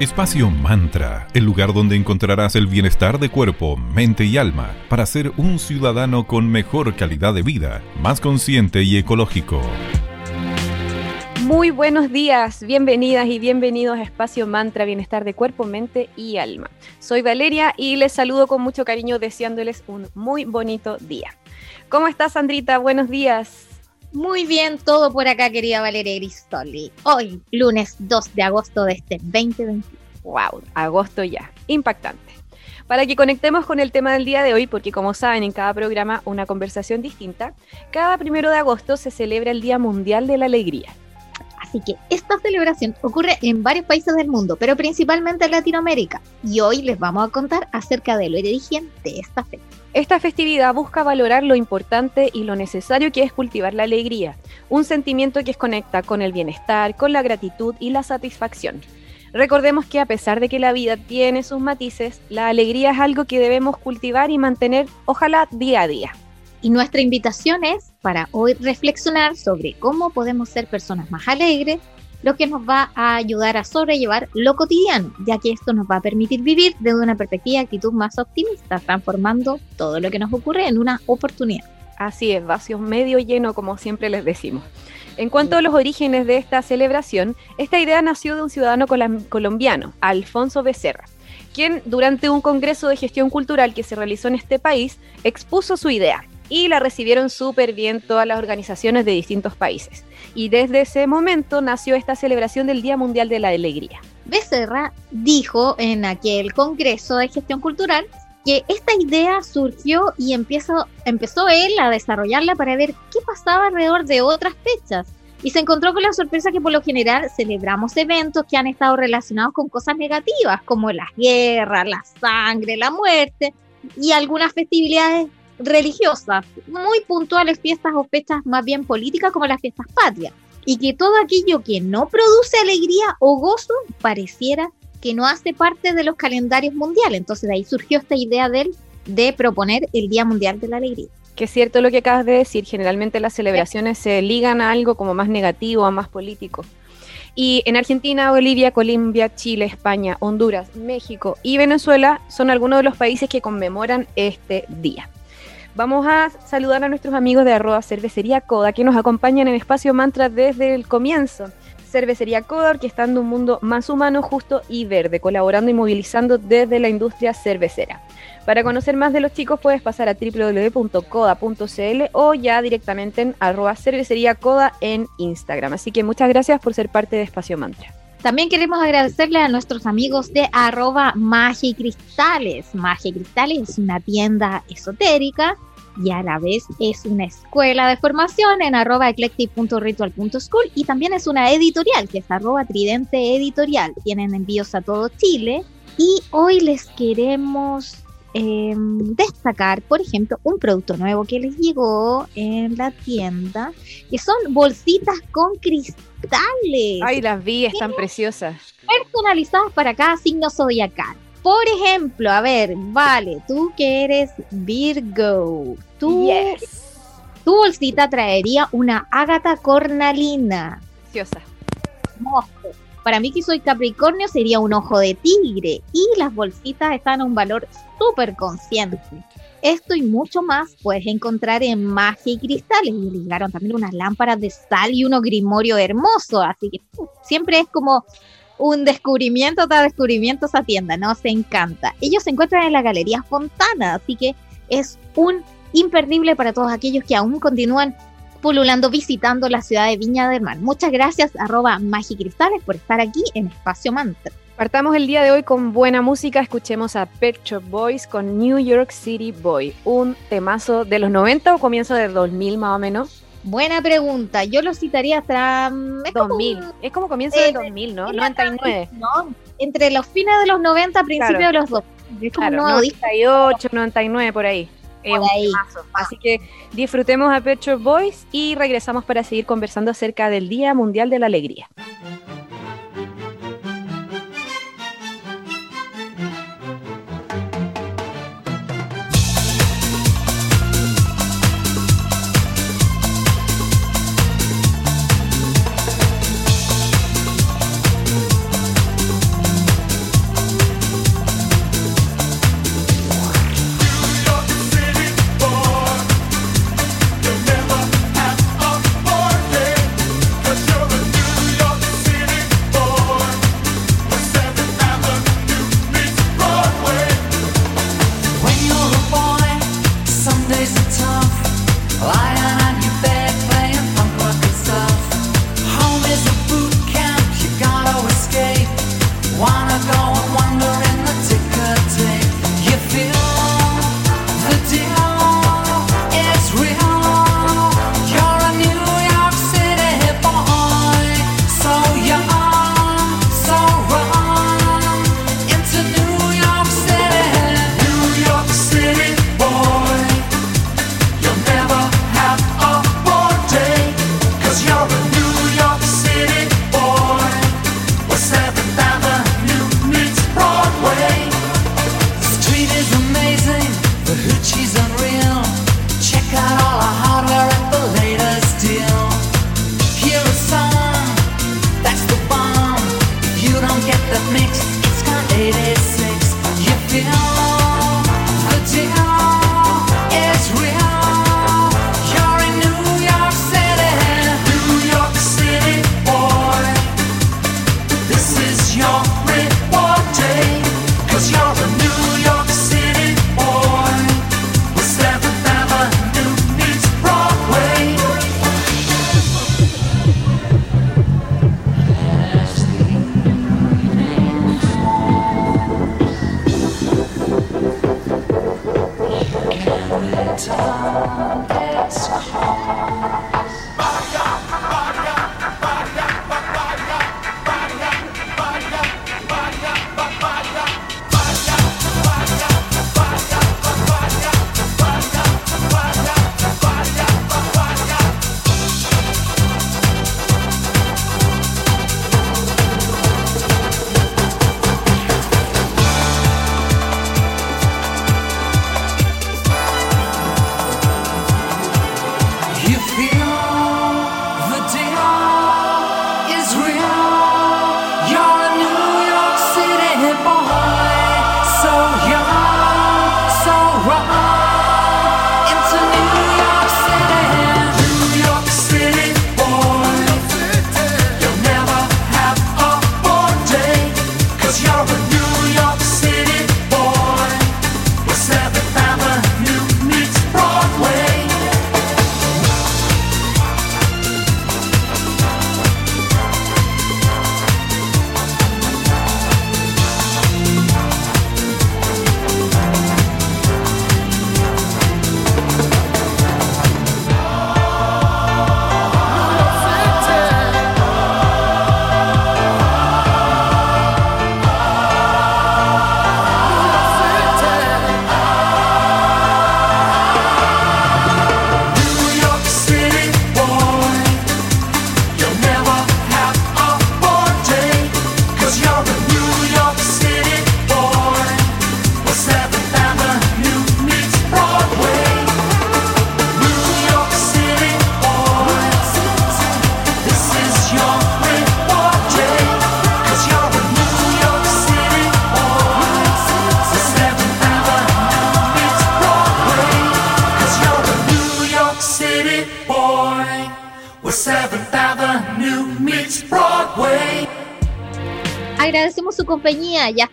Espacio Mantra, el lugar donde encontrarás el bienestar de cuerpo, mente y alma para ser un ciudadano con mejor calidad de vida, más consciente y ecológico. Muy buenos días, bienvenidas y bienvenidos a Espacio Mantra, bienestar de cuerpo, mente y alma. Soy Valeria y les saludo con mucho cariño deseándoles un muy bonito día. ¿Cómo estás, Sandrita? Buenos días. Muy bien, todo por acá, querida Valeria Gristoli. Hoy, lunes 2 de agosto de este 2021. ¡Wow! Agosto ya. Impactante. Para que conectemos con el tema del día de hoy, porque como saben, en cada programa una conversación distinta, cada primero de agosto se celebra el Día Mundial de la Alegría. Así que esta celebración ocurre en varios países del mundo, pero principalmente en Latinoamérica. Y hoy les vamos a contar acerca de lo origen de esta fecha. Esta festividad busca valorar lo importante y lo necesario que es cultivar la alegría, un sentimiento que conecta con el bienestar, con la gratitud y la satisfacción. Recordemos que a pesar de que la vida tiene sus matices, la alegría es algo que debemos cultivar y mantener, ojalá día a día. Y nuestra invitación es para hoy reflexionar sobre cómo podemos ser personas más alegres, lo que nos va a ayudar a sobrellevar lo cotidiano, ya que esto nos va a permitir vivir desde una perspectiva y actitud más optimista, transformando todo lo que nos ocurre en una oportunidad. Así es, vacío medio lleno, como siempre les decimos. En cuanto a los orígenes de esta celebración, esta idea nació de un ciudadano colombiano, Alfonso Becerra, quien durante un congreso de gestión cultural que se realizó en este país expuso su idea y la recibieron súper bien todas las organizaciones de distintos países. Y desde ese momento nació esta celebración del Día Mundial de la Alegría. Becerra dijo en aquel Congreso de Gestión Cultural que esta idea surgió y empezó, empezó él a desarrollarla para ver qué pasaba alrededor de otras fechas. Y se encontró con la sorpresa que por lo general celebramos eventos que han estado relacionados con cosas negativas, como la guerra, la sangre, la muerte y algunas festividades religiosas, muy puntuales fiestas o fechas más bien políticas como las fiestas patrias, y que todo aquello que no produce alegría o gozo pareciera que no hace parte de los calendarios mundiales. Entonces de ahí surgió esta idea de de proponer el Día Mundial de la Alegría. Que es cierto lo que acabas de decir, generalmente las celebraciones se ligan a algo como más negativo, a más político. Y en Argentina, Bolivia, Colombia, Chile, España, Honduras, México y Venezuela son algunos de los países que conmemoran este día. Vamos a saludar a nuestros amigos de arroba cervecería Coda que nos acompañan en Espacio Mantra desde el comienzo. Cervecería Coda, orquestando un mundo más humano, justo y verde, colaborando y movilizando desde la industria cervecera. Para conocer más de los chicos puedes pasar a www.coda.cl o ya directamente en arroba Coda en Instagram. Así que muchas gracias por ser parte de Espacio Mantra. También queremos agradecerle a nuestros amigos de arroba Magia Cristales. Cristales es una tienda esotérica y a la vez es una escuela de formación en arroba eclectic.ritual.school y también es una editorial que es arroba tridente editorial. Tienen envíos a todo Chile y hoy les queremos Em, destacar, por ejemplo, un producto nuevo que les llegó en la tienda, que son bolsitas con cristales. Ay, las vi, están preciosas. Personalizadas para cada signo zodiacal. Por ejemplo, a ver, vale, tú que eres Virgo, tú, tu bolsita traería una ágata cornalina. Preciosa. Para mí que soy Capricornio sería un ojo de tigre y las bolsitas están a un valor súper consciente. Esto y mucho más puedes encontrar en Magia y Cristales. Y ligaron también unas lámparas de sal y unos grimorio hermoso. Así que siempre es como un descubrimiento tras descubrimiento esa tienda, ¿no? Se encanta. Ellos se encuentran en la Galería Fontana, así que es un imperdible para todos aquellos que aún continúan pululando, visitando la ciudad de Viña del Mar. Muchas gracias, arroba Magicristales, por estar aquí en Espacio Mantra. Partamos el día de hoy con buena música. Escuchemos a Pet Shop Boys con New York City Boy, un temazo de los 90 o comienzo de 2000 más o menos. Buena pregunta. Yo lo citaría hasta. Mm, es 2000. Como, es como comienzo de 2000, ¿no? 99. No, entre los fines de los 90, principios de los 2000. claro, 98, 99, por ahí. Así que disfrutemos a Pet Boys y regresamos para seguir conversando acerca del Día Mundial de la Alegría.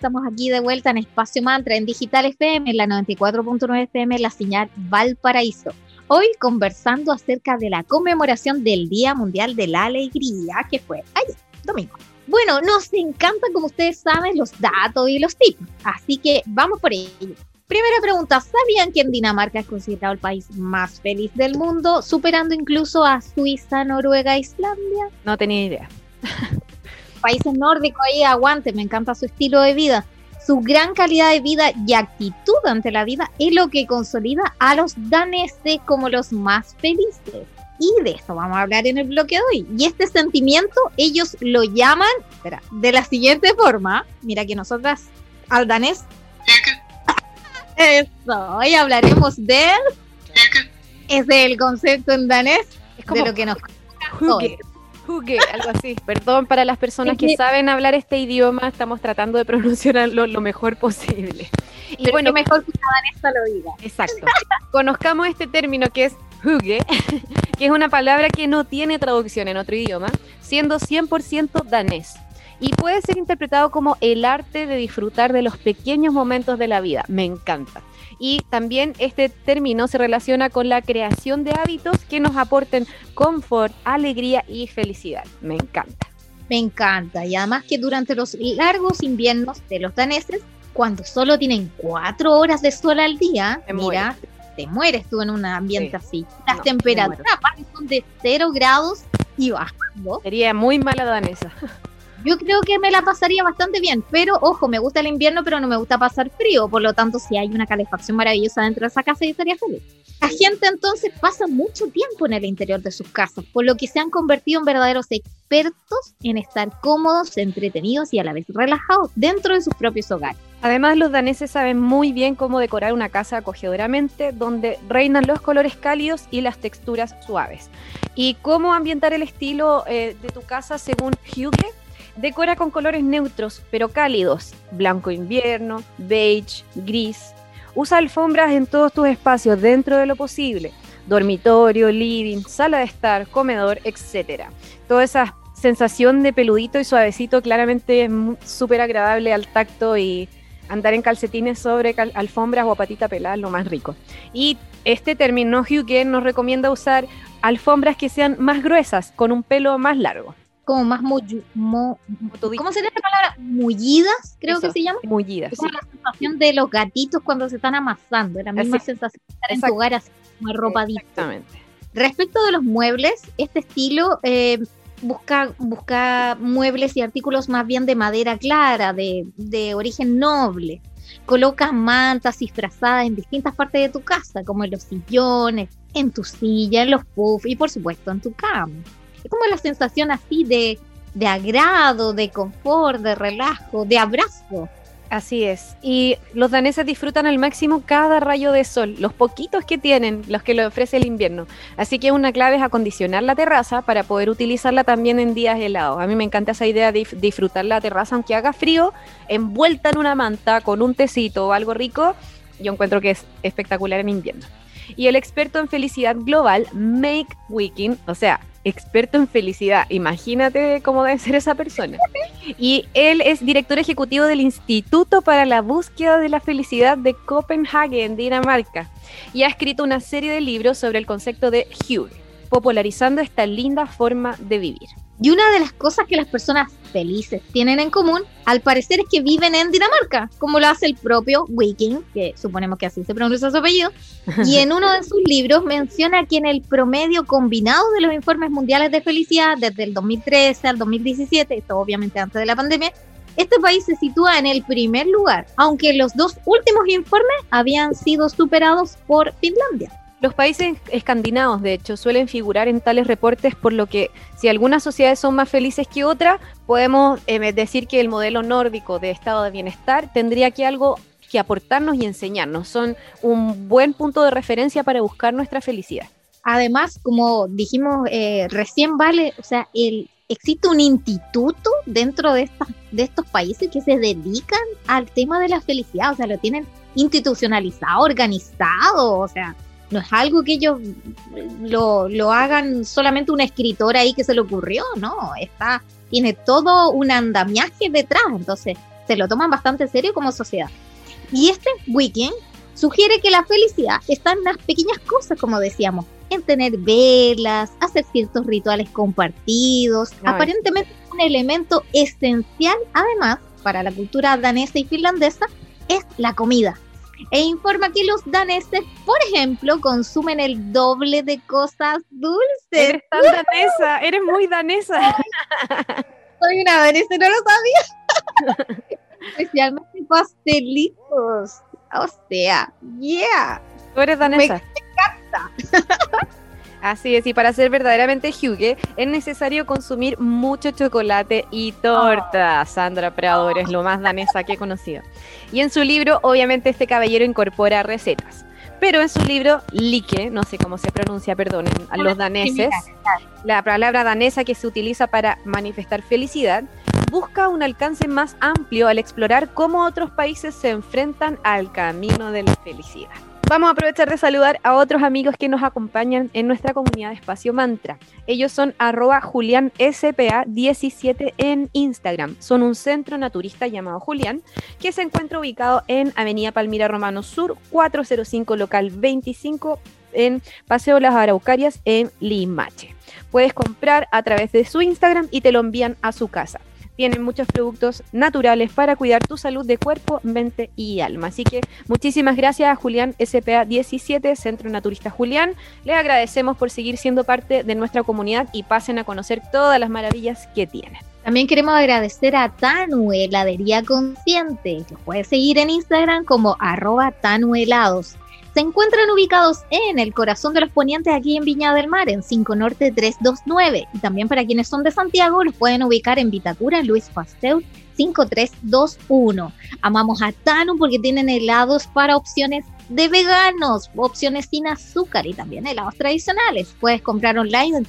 Estamos aquí de vuelta en Espacio Mantra, en Digital FM, en la 94.9 FM, la señal Valparaíso. Hoy conversando acerca de la conmemoración del Día Mundial de la Alegría, que fue ayer, domingo. Bueno, nos encanta, como ustedes saben, los datos y los tips. Así que vamos por ello. Primera pregunta, ¿sabían que en Dinamarca es considerado el país más feliz del mundo, superando incluso a Suiza, Noruega e Islandia? No tenía idea. Países nórdicos ahí, aguante, me encanta su estilo de vida. Su gran calidad de vida y actitud ante la vida es lo que consolida a los daneses como los más felices. Y de eso vamos a hablar en el bloque de hoy. Y este sentimiento ellos lo llaman, espera, de la siguiente forma. Mira que nosotras al danés eso, hoy hablaremos de... Es el concepto en danés Es como de lo que nos... Hugge, hugge, algo así. Perdón para las personas Es que saben hablar este idioma, estamos tratando de pronunciarlo lo mejor posible. Y Pero bueno, mejor que danesa lo diga. Exacto. Conozcamos este término que es hygge, que es una palabra que no tiene traducción en otro idioma, siendo 100% danés. Y puede ser interpretado como el arte de disfrutar de los pequeños momentos de la vida. Me encanta. Y también este término se relaciona con la creación de hábitos que nos aporten confort, alegría y felicidad. Me encanta. Me encanta. Y además que durante los largos inviernos de los daneses, cuando solo tienen cuatro horas de sol al día, mira, te mueres tú en un ambiente así. Las No, temperaturas son de cero grados y bajando. Sería muy mala danesa. Yo creo que me la pasaría bastante bien, pero ojo, me gusta el invierno, pero no me gusta pasar frío, por lo tanto, si hay una calefacción maravillosa dentro de esa casa, yo estaría feliz. La gente entonces pasa mucho tiempo en el interior de sus casas, por lo que se han convertido en verdaderos expertos en estar cómodos, entretenidos y a la vez relajados dentro de sus propios hogares. Además, los daneses saben muy bien cómo decorar una casa acogedoramente, donde reinan los colores cálidos y las texturas suaves. Y cómo ambientar el estilo eh, de tu casa según Hughe. Decora con colores neutros, pero cálidos. Blanco invierno, beige, gris. Usa alfombras en todos tus espacios dentro de lo posible. Dormitorio, living, sala de estar, comedor, etc. Toda esa sensación de peludito y suavecito claramente es súper agradable al tacto y andar en calcetines sobre alfombras o a patita pelada lo más rico. Y este término Hughe nos recomienda usar alfombras que sean más gruesas, con un pelo más largo. Como más mo- ¿Cómo sería la palabra? Mullidas, creo Eso. que se llama. mullidas. Es como la sensación de los gatitos cuando se están amasando, la misma Así. sensación de estar en tu hogar así como arropadito. Exactamente. Respecto de los muebles, este estilo eh, busca, busca muebles y artículos más bien de madera clara, de, de origen noble. Colocas mantas disfrazadas en distintas partes de tu casa, como en los sillones, en tu silla, en los puffs y por supuesto en tu cama. Como la sensación así de, de agrado, de confort, de relajo, de abrazo. Así es. Y los daneses disfrutan al máximo cada rayo de sol, los poquitos que tienen, los que le ofrece el invierno. Así que una clave es acondicionar la terraza para poder utilizarla también en días helados. A mí me encanta esa idea de disfrutar la terraza aunque haga frío, envuelta en una manta con un tecito o algo rico. Yo encuentro que es espectacular en invierno. Y el experto en felicidad global, Make Wiking, o sea, experto en felicidad, imagínate cómo debe ser esa persona. Y él es director ejecutivo del Instituto para la Búsqueda de la Felicidad de Copenhague, en Dinamarca. Y ha escrito una serie de libros sobre el concepto de Hugh, popularizando esta linda forma de vivir. Y una de las cosas que las personas felices tienen en común, al parecer, es que viven en Dinamarca, como lo hace el propio Wiking, que suponemos que así se pronuncia su apellido. Y en uno de sus libros menciona que en el promedio combinado de los informes mundiales de felicidad desde el 2013 al 2017, esto obviamente antes de la pandemia, este país se sitúa en el primer lugar, aunque los dos últimos informes habían sido superados por Finlandia. Los países escandinavos, de hecho, suelen figurar en tales reportes, por lo que si algunas sociedades son más felices que otras, podemos eh, decir que el modelo nórdico de estado de bienestar tendría que algo que aportarnos y enseñarnos. Son un buen punto de referencia para buscar nuestra felicidad. Además, como dijimos eh, recién, vale, o sea, el, existe un instituto dentro de, estas de estos países que se dedican al tema de la felicidad, o sea, lo tienen institucionalizado, organizado, o sea, no es algo que ellos lo, lo hagan solamente un escritor ahí que se le ocurrió, no, está tiene todo un andamiaje detrás, entonces se lo toman bastante serio como sociedad. Y este weekend sugiere que la felicidad está en las pequeñas cosas, como decíamos, en tener velas, hacer ciertos rituales compartidos, aparentemente un elemento esencial, además, para la cultura danesa y finlandesa, es la comida. E informa que los daneses, por ejemplo, consumen el doble de cosas dulces. Eres tan danesa, eres muy danesa. Soy una danesa, no lo sabía. Especialmente pastelitos. O sea, yeah. Tú eres danesa. Me encanta. Así es, y para ser verdaderamente Hugue es necesario consumir mucho chocolate y torta. Ah. Sandra Prado, eres lo más danesa que he conocido. Y en su libro, obviamente, este caballero incorpora recetas. Pero en su libro, Like, no sé cómo se pronuncia, perdonen, a los daneses, la palabra danesa que se utiliza para manifestar felicidad, busca un alcance más amplio al explorar cómo otros países se enfrentan al camino de la felicidad. Vamos a aprovechar de saludar a otros amigos que nos acompañan en nuestra comunidad de Espacio Mantra. Ellos son arroba julianspa17 en Instagram. Son un centro naturista llamado Julián, que se encuentra ubicado en Avenida Palmira Romano Sur, 405 local 25 en Paseo Las Araucarias en Limache. Puedes comprar a través de su Instagram y te lo envían a su casa tienen muchos productos naturales para cuidar tu salud de cuerpo, mente y alma. Así que muchísimas gracias a Julián SPA 17, Centro Naturista Julián. Les agradecemos por seguir siendo parte de nuestra comunidad y pasen a conocer todas las maravillas que tienen. También queremos agradecer a Tanu Heladería Consciente. Los puedes seguir en Instagram como arroba tanuhelados. Se encuentran ubicados en el corazón de los ponientes aquí en Viña del Mar, en 5 Norte 329. Y también para quienes son de Santiago, los pueden ubicar en Vitacura, Luis Pasteur 5321. Amamos a Tanu porque tienen helados para opciones de veganos, opciones sin azúcar y también helados tradicionales. Puedes comprar online en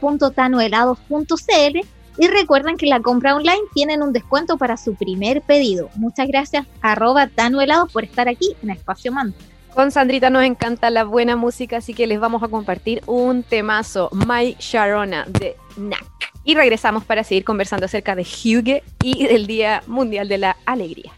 www.tanuhelados.cl y recuerden que la compra online tienen un descuento para su primer pedido. Muchas gracias arroba tanuhelados por estar aquí en Espacio Manto. Con Sandrita nos encanta la buena música, así que les vamos a compartir un temazo, My Sharona de Knack. Y regresamos para seguir conversando acerca de Hugue y del Día Mundial de la Alegría.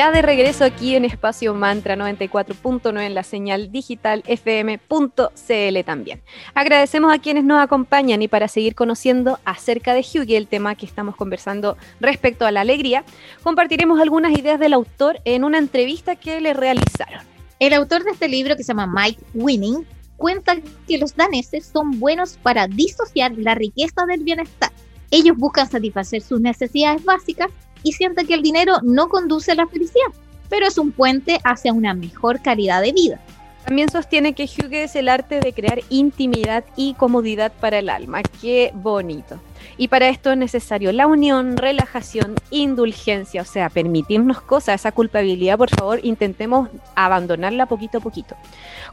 Ya de regreso aquí en Espacio Mantra 94.9 en la señal digital fm.cl también. Agradecemos a quienes nos acompañan y para seguir conociendo acerca de Hughie, el tema que estamos conversando respecto a la alegría, compartiremos algunas ideas del autor en una entrevista que le realizaron. El autor de este libro, que se llama Mike Winning, cuenta que los daneses son buenos para disociar la riqueza del bienestar. Ellos buscan satisfacer sus necesidades básicas y sienten que el dinero no conduce a la felicidad, pero es un puente hacia una mejor calidad de vida. También sostiene que Hugue es el arte de crear intimidad y comodidad para el alma. Qué bonito. Y para esto es necesario la unión, relajación, indulgencia, o sea, permitirnos cosas, esa culpabilidad, por favor, intentemos abandonarla poquito a poquito.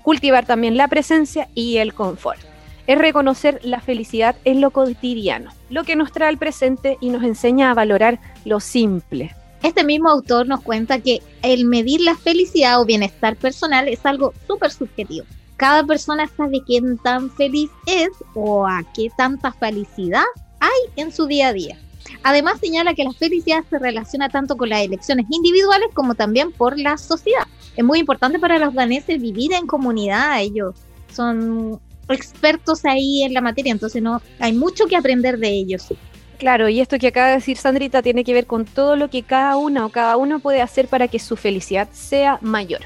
Cultivar también la presencia y el confort. Es reconocer la felicidad en lo cotidiano, lo que nos trae al presente y nos enseña a valorar lo simple. Este mismo autor nos cuenta que el medir la felicidad o bienestar personal es algo súper subjetivo. Cada persona sabe quién tan feliz es o a qué tanta felicidad hay en su día a día. Además señala que la felicidad se relaciona tanto con las elecciones individuales como también por la sociedad. Es muy importante para los daneses vivir en comunidad, ellos son expertos ahí en la materia, entonces no hay mucho que aprender de ellos. Claro, y esto que acaba de decir Sandrita tiene que ver con todo lo que cada una o cada uno puede hacer para que su felicidad sea mayor.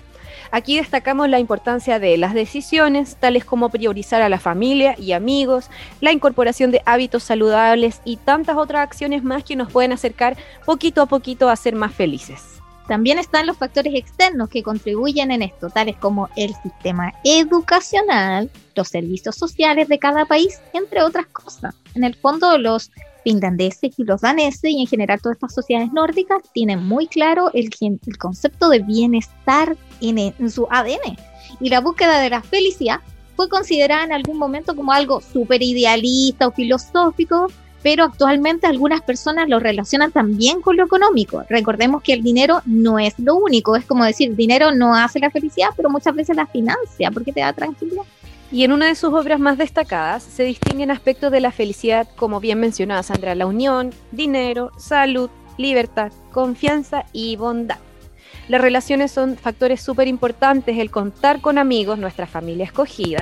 Aquí destacamos la importancia de las decisiones, tales como priorizar a la familia y amigos, la incorporación de hábitos saludables y tantas otras acciones más que nos pueden acercar poquito a poquito a ser más felices. También están los factores externos que contribuyen en esto, tales como el sistema educacional, los servicios sociales de cada país, entre otras cosas. En el fondo, los finlandeses y los daneses y en general todas estas sociedades nórdicas tienen muy claro el, concepto de bienestar en, en su ADN. Y la búsqueda de la felicidad fue considerada en algún momento como algo súper idealista o filosófico, pero actualmente algunas personas lo relacionan también con lo económico. Recordemos que el dinero no es lo único, es como decir, dinero no hace la felicidad, pero muchas veces la financia porque te da tranquilidad. Y en una de sus obras más destacadas se distinguen aspectos de la felicidad, como bien mencionaba Sandra, la unión, dinero, salud, libertad, confianza y bondad. Las relaciones son factores súper importantes, el contar con amigos, nuestra familia escogida,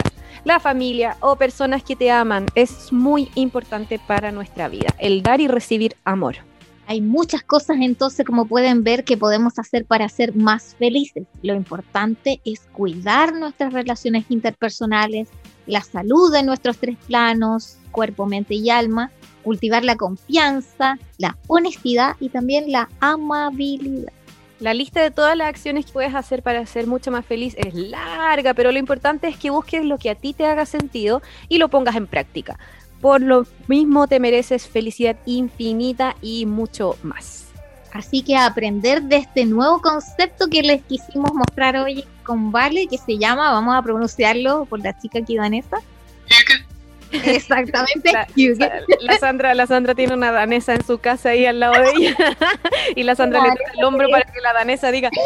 la familia o personas que te aman es muy importante para nuestra vida, el dar y recibir amor. Hay muchas cosas entonces, como pueden ver, que podemos hacer para ser más felices. Lo importante es cuidar nuestras relaciones interpersonales, la salud de nuestros tres planos, cuerpo, mente y alma, cultivar la confianza, la honestidad y también la amabilidad. La lista de todas las acciones que puedes hacer para ser mucho más feliz es larga, pero lo importante es que busques lo que a ti te haga sentido y lo pongas en práctica. Por lo mismo te mereces felicidad infinita y mucho más. Así que aprender de este nuevo concepto que les quisimos mostrar hoy con Vale, que se llama, vamos a pronunciarlo por la chica aquí danesa. Exactamente. La, Sandra, la Sandra tiene una danesa en su casa ahí al lado de ella. y la Sandra le toca el hombro para que la danesa diga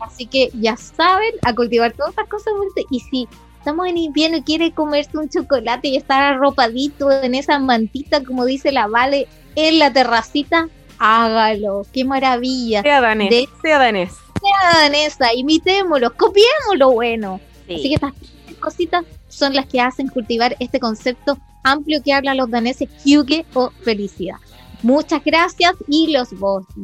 Así que ya saben, a cultivar todas estas cosas. Y si estamos en invierno y quiere comerse un chocolate y estar arropadito en esa mantita, como dice la Vale, en la terracita, hágalo. Qué maravilla. Sea danés. sea danés. Sea danesa, imitémoslo, copiémoslo bueno. Así que estas cositas son las que hacen cultivar este concepto amplio que habla los daneses, hyuge o felicidad. Muchas gracias y los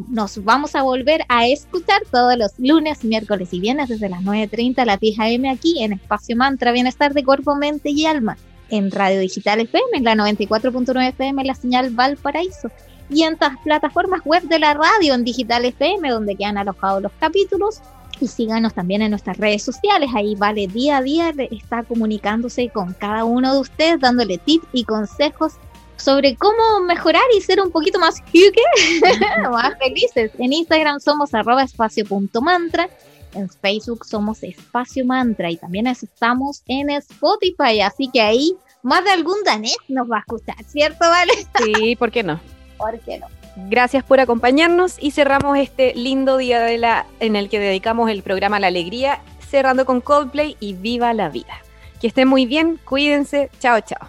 nos vamos a volver a escuchar todos los lunes, miércoles y viernes desde las 9.30 a la tija M aquí en Espacio Mantra, Bienestar de Cuerpo, Mente y Alma, en Radio Digital FM, en la 94.9 FM, la señal Valparaíso, y en las plataformas web de la radio en Digital FM, donde quedan alojados los capítulos. Y síganos también en nuestras redes sociales, ahí Vale día a día está comunicándose con cada uno de ustedes, dándole tips y consejos sobre cómo mejorar y ser un poquito más más felices. En Instagram somos arroba espacio.mantra, en Facebook somos espacio mantra y también estamos en Spotify, así que ahí más de algún danés nos va a escuchar, ¿cierto, Vale? Sí, ¿por qué no? ¿Por qué no? Gracias por acompañarnos y cerramos este lindo día de la, en el que dedicamos el programa la alegría, cerrando con Coldplay y Viva la Vida. Que estén muy bien, cuídense, chao, chao.